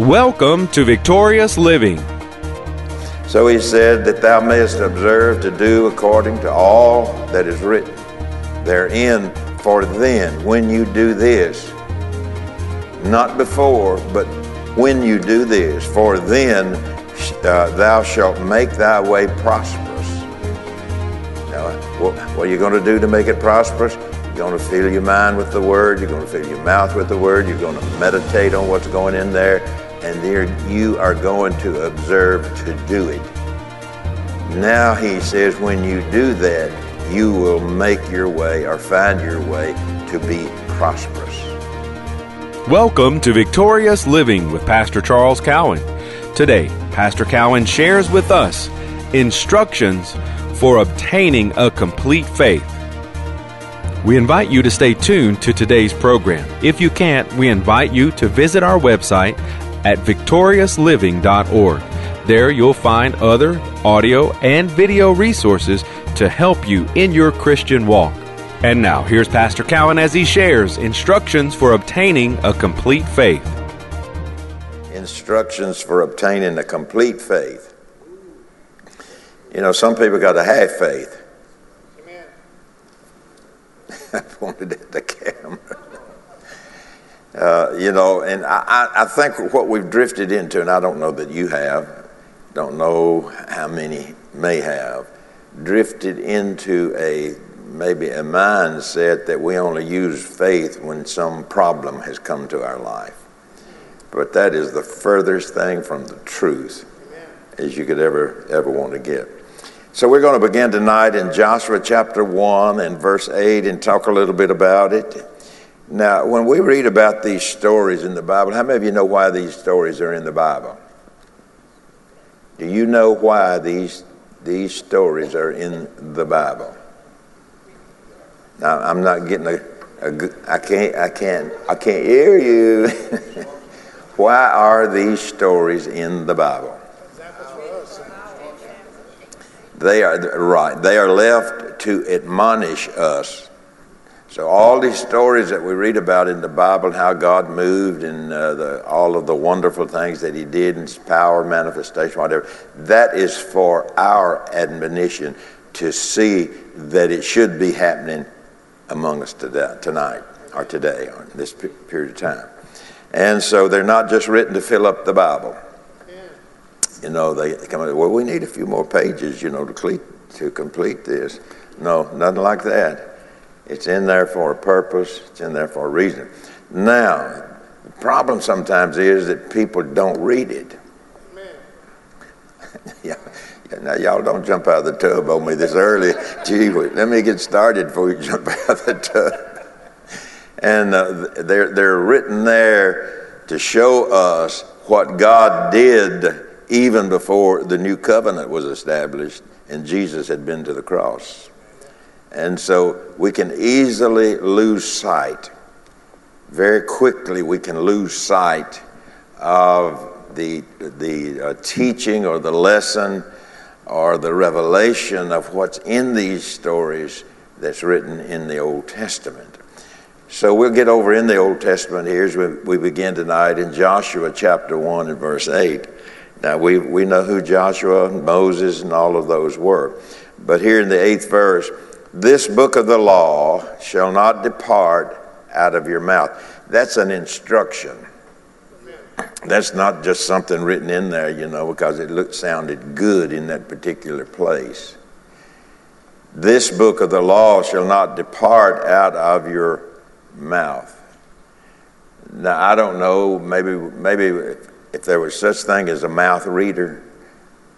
Welcome to Victorious Living. So he said that thou mayest observe to do according to all that is written therein. For then, when you do this, not before, but when you do this, for then uh, thou shalt make thy way prosperous. Now, what, what are you going to do to make it prosperous? You're going to fill your mind with the Word. You're going to fill your mouth with the Word. You're going to meditate on what's going in there. And there you are going to observe to do it. Now he says, when you do that, you will make your way or find your way to be prosperous. Welcome to Victorious Living with Pastor Charles Cowan. Today, Pastor Cowan shares with us instructions for obtaining a complete faith. We invite you to stay tuned to today's program. If you can't, we invite you to visit our website at victoriousliving.org. There you'll find other audio and video resources to help you in your Christian walk. And now, here's Pastor Cowan as he shares instructions for obtaining a complete faith. Instructions for obtaining a complete faith. You know, some people got to have faith. I pointed at the camera. Uh, you know, and I, I think what we've drifted into, and I don't know that you have, don't know how many may have, drifted into a maybe a mindset that we only use faith when some problem has come to our life. But that is the furthest thing from the truth as you could ever ever want to get. So we're going to begin tonight in Joshua chapter 1 and verse 8 and talk a little bit about it. Now, when we read about these stories in the Bible, how many of you know why these stories are in the Bible? Do you know why these, these stories are in the Bible? Now, I'm not getting a, a I can't, I can't, I can't hear you. why are these stories in the Bible? They are right. They are left to admonish us. So all these stories that we read about in the Bible, how God moved and uh, the, all of the wonderful things that He did, and His power manifestation, whatever, that is for our admonition to see that it should be happening among us today, tonight or today or this period of time. And so they're not just written to fill up the Bible you know, they come in, well, we need a few more pages, you know, to to complete this. No, nothing like that. It's in there for a purpose, it's in there for a reason. Now, the problem sometimes is that people don't read it. yeah, now, y'all don't jump out of the tub on me this early. Gee, let me get started before you jump out of the tub. And uh, they're, they're written there to show us what God did even before the new covenant was established and Jesus had been to the cross. And so we can easily lose sight. Very quickly, we can lose sight of the, the uh, teaching or the lesson or the revelation of what's in these stories that's written in the Old Testament. So we'll get over in the Old Testament here as we, we begin tonight in Joshua chapter 1 and verse 8. Now, we, we know who Joshua, and Moses, and all of those were. But here in the eighth verse, this book of the law shall not depart out of your mouth. That's an instruction. That's not just something written in there, you know, because it looked sounded good in that particular place. This book of the law shall not depart out of your mouth. Now I don't know, maybe maybe if there was such thing as a mouth reader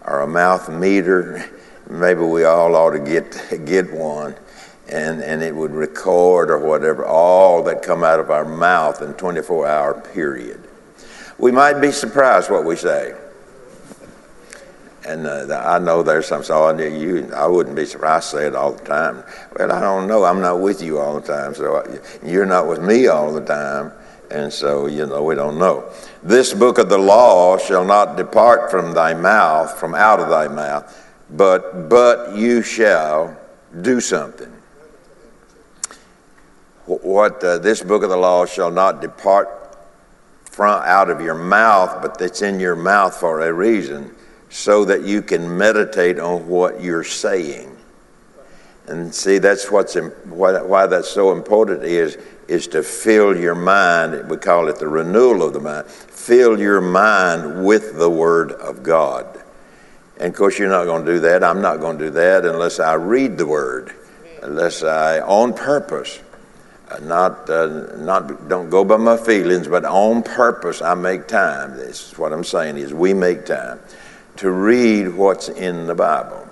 or a mouth meter, maybe we all ought to get get one, and and it would record or whatever all that come out of our mouth in 24 hour period. We might be surprised what we say. And uh, I know there's some, so I, you, I wouldn't be surprised. I say it all the time. Well, I don't know. I'm not with you all the time, so I, you're not with me all the time. And so, you know, we don't know. This book of the law shall not depart from thy mouth, from out of thy mouth, but, but you shall do something. What uh, this book of the law shall not depart from out of your mouth, but that's in your mouth for a reason, so that you can meditate on what you're saying. And see, that's what's why that's so important is is to fill your mind. We call it the renewal of the mind. Fill your mind with the Word of God. And of course, you're not going to do that. I'm not going to do that unless I read the Word, unless I, on purpose, uh, not uh, not don't go by my feelings, but on purpose, I make time. This is what I'm saying is we make time to read what's in the Bible.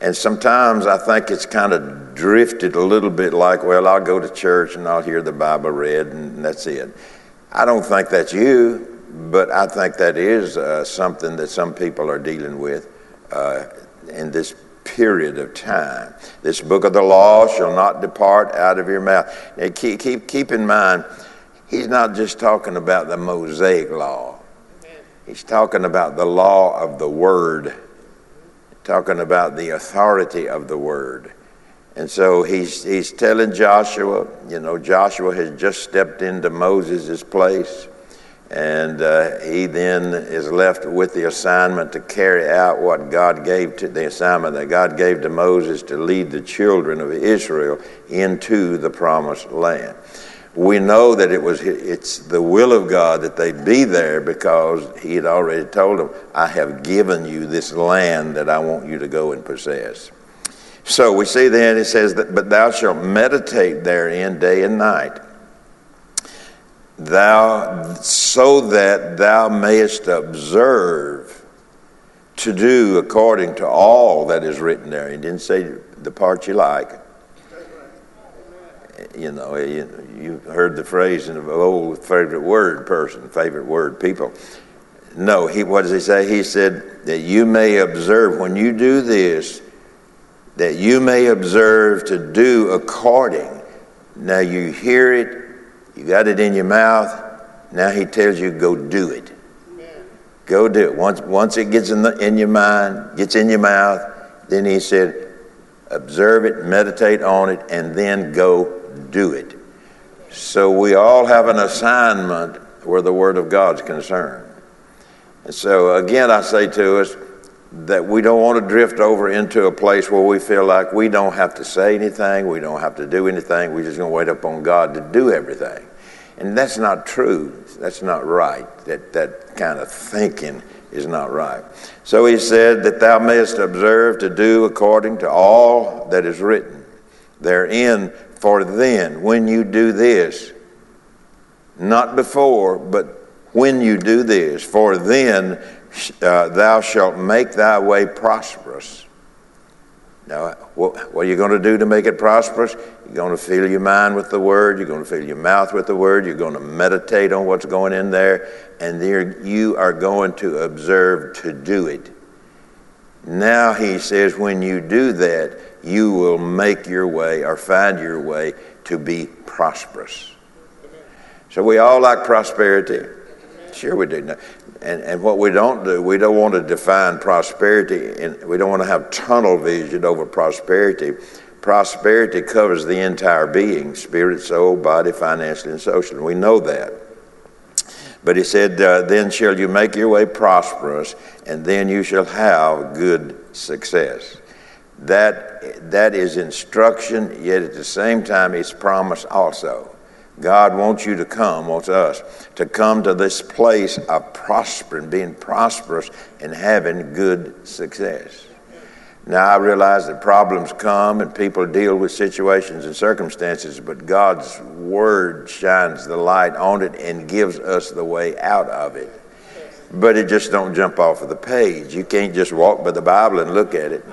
And sometimes I think it's kind of drifted a little bit like, well, I'll go to church and I'll hear the Bible read and that's it. I don't think that's you, but I think that is uh, something that some people are dealing with uh, in this period of time. This book of the law shall not depart out of your mouth. Now, keep, keep, keep in mind, he's not just talking about the Mosaic law, he's talking about the law of the Word talking about the authority of the word. And so he's, he's telling Joshua, you know, Joshua has just stepped into Moses' place, and uh, he then is left with the assignment to carry out what God gave to the assignment that God gave to Moses to lead the children of Israel into the promised land we know that it was it's the will of God that they be there because he had already told them, I have given you this land that I want you to go and possess. So we see then it says that, but thou shalt meditate therein day and night. Thou so that thou mayest observe to do according to all that is written there. He didn't say the part you like you know, you, heard the phrase in the old favorite word person, favorite word people. No, he, what does he say? He said that you may observe when you do this, that you may observe to do according. Now you hear it, you got it in your mouth. Now he tells you go do it. Go do it. Once, once it gets in, the, in your mind, gets in your mouth, then he said, observe it, meditate on it, and then go do it. So we all have an assignment where the Word of God's concerned. And so again, I say to us that we don't want to drift over into a place where we feel like we don't have to say anything, we don't have to do anything, we're just going to wait upon God to do everything. And that's not true. That's not right. That, that kind of thinking is not right. So he said that thou mayest observe to do according to all that is written therein for then, when you do this, not before, but when you do this, for then uh, thou shalt make thy way prosperous. Now, what, what are you going to do to make it prosperous? You're going to fill your mind with the Word. You're going to fill your mouth with the Word. You're going to meditate on what's going in there. And there you are going to observe to do it. Now, he says, when you do that, you will make your way or find your way to be prosperous. So we all like prosperity. Sure, we do. And, and what we don't do, we don't want to define prosperity, and we don't want to have tunnel vision over prosperity. Prosperity covers the entire being spirit, soul, body, financially, and socially. We know that. But he said, uh, Then shall you make your way prosperous, and then you shall have good success. That, that is instruction, yet at the same time, it's promise also. God wants you to come, wants us to come to this place of prospering, being prosperous, and having good success. Now, I realize that problems come and people deal with situations and circumstances, but God's Word shines the light on it and gives us the way out of it. But it just don't jump off of the page. You can't just walk by the Bible and look at it.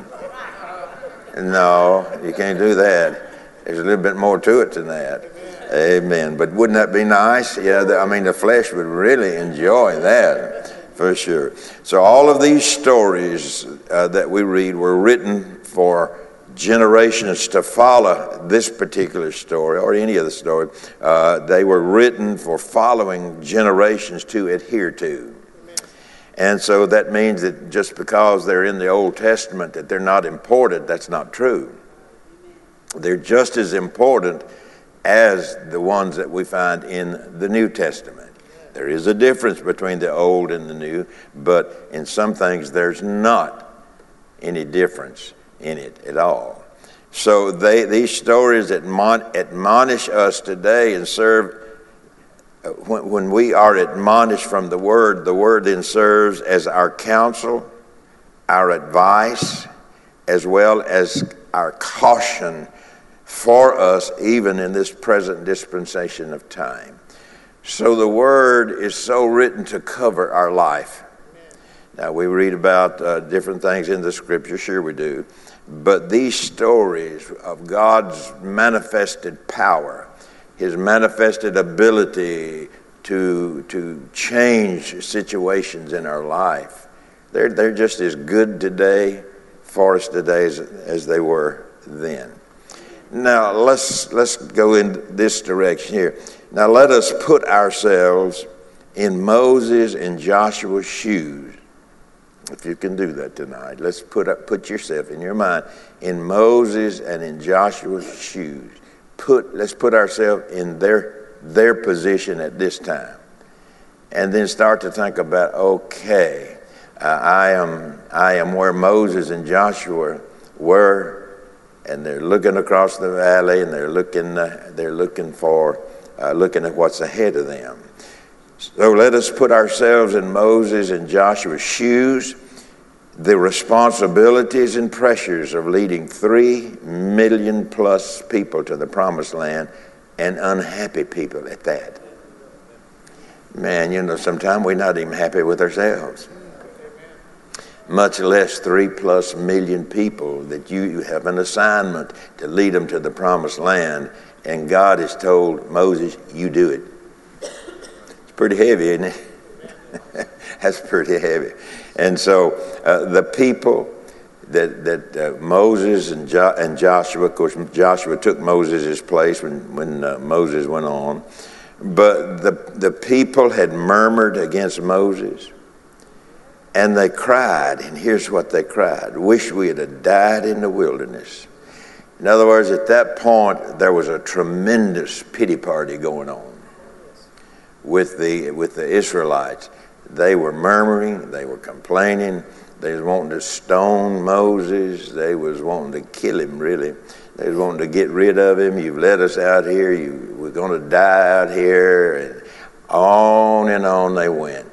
No, you can't do that. There's a little bit more to it than that. Amen. But wouldn't that be nice? Yeah, I mean, the flesh would really enjoy that for sure. So, all of these stories uh, that we read were written for generations to follow this particular story or any other story. Uh, they were written for following generations to adhere to. And so that means that just because they're in the Old Testament that they're not important, that's not true. They're just as important as the ones that we find in the New Testament. There is a difference between the old and the new, but in some things there's not any difference in it at all. So they, these stories admonish us today and serve uh, when, when we are admonished from the Word, the Word then serves as our counsel, our advice, as well as our caution for us, even in this present dispensation of time. So the Word is so written to cover our life. Now, we read about uh, different things in the Scripture, sure we do. But these stories of God's manifested power, His manifested ability to, to change situations in our life, they're, they're just as good today for us today as, as they were then. Now, let's, let's go in this direction here. Now, let us put ourselves in Moses and Joshua's shoes if you can do that tonight, let's put up, put yourself in your mind in Moses and in Joshua's shoes. Put, let's put ourselves in their, their position at this time. And then start to think about, okay, uh, I, am, I am where Moses and Joshua were, and they're looking across the valley and they're looking, uh, they're looking for, uh, looking at what's ahead of them. So let us put ourselves in Moses and Joshua's shoes, the responsibilities and pressures of leading three million plus people to the promised land and unhappy people at that. Man, you know, sometimes we're not even happy with ourselves. Much less three plus million people that you have an assignment to lead them to the promised land, and God has told Moses, You do it It's pretty heavy, isn't it? That's pretty heavy. And so uh, the people that, that uh, Moses and, jo- and Joshua, of course, Joshua took Moses' place when, when uh, Moses went on, but the, the people had murmured against Moses. And they cried, and here's what they cried Wish we had died in the wilderness. In other words, at that point, there was a tremendous pity party going on with the, with the Israelites. They were murmuring, they were complaining, they was wanting to stone Moses, they was wanting to kill him, really. They was wanting to get rid of him. You've let us out here, you, we're going to die out here, and on and on they went.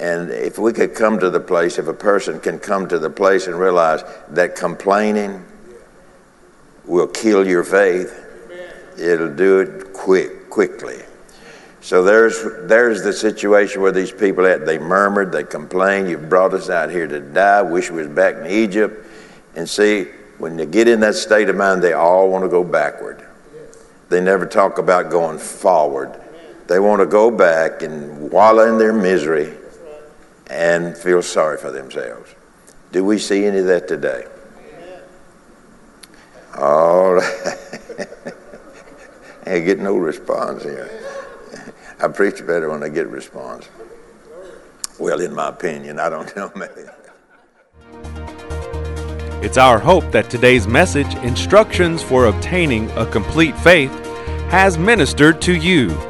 And if we could come to the place, if a person can come to the place and realize that complaining will kill your faith, it'll do it quick, quickly. So there's, there's the situation where these people at, they murmured, they complained, you brought us out here to die, wish we was back in Egypt. And see, when they get in that state of mind, they all want to go backward. They never talk about going forward. They want to go back and wallow in their misery and feel sorry for themselves. Do we see any of that today? All right. I get no response here. I preach better when I get response. Well, in my opinion, I don't know, maybe. It's our hope that today's message, Instructions for Obtaining a Complete Faith, has ministered to you.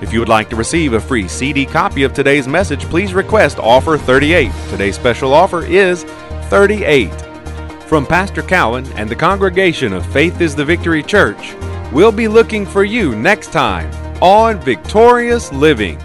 If you would like to receive a free CD copy of today's message, please request offer 38. Today's special offer is 38. From Pastor Cowan and the congregation of Faith is the Victory Church, we'll be looking for you next time on Victorious Living.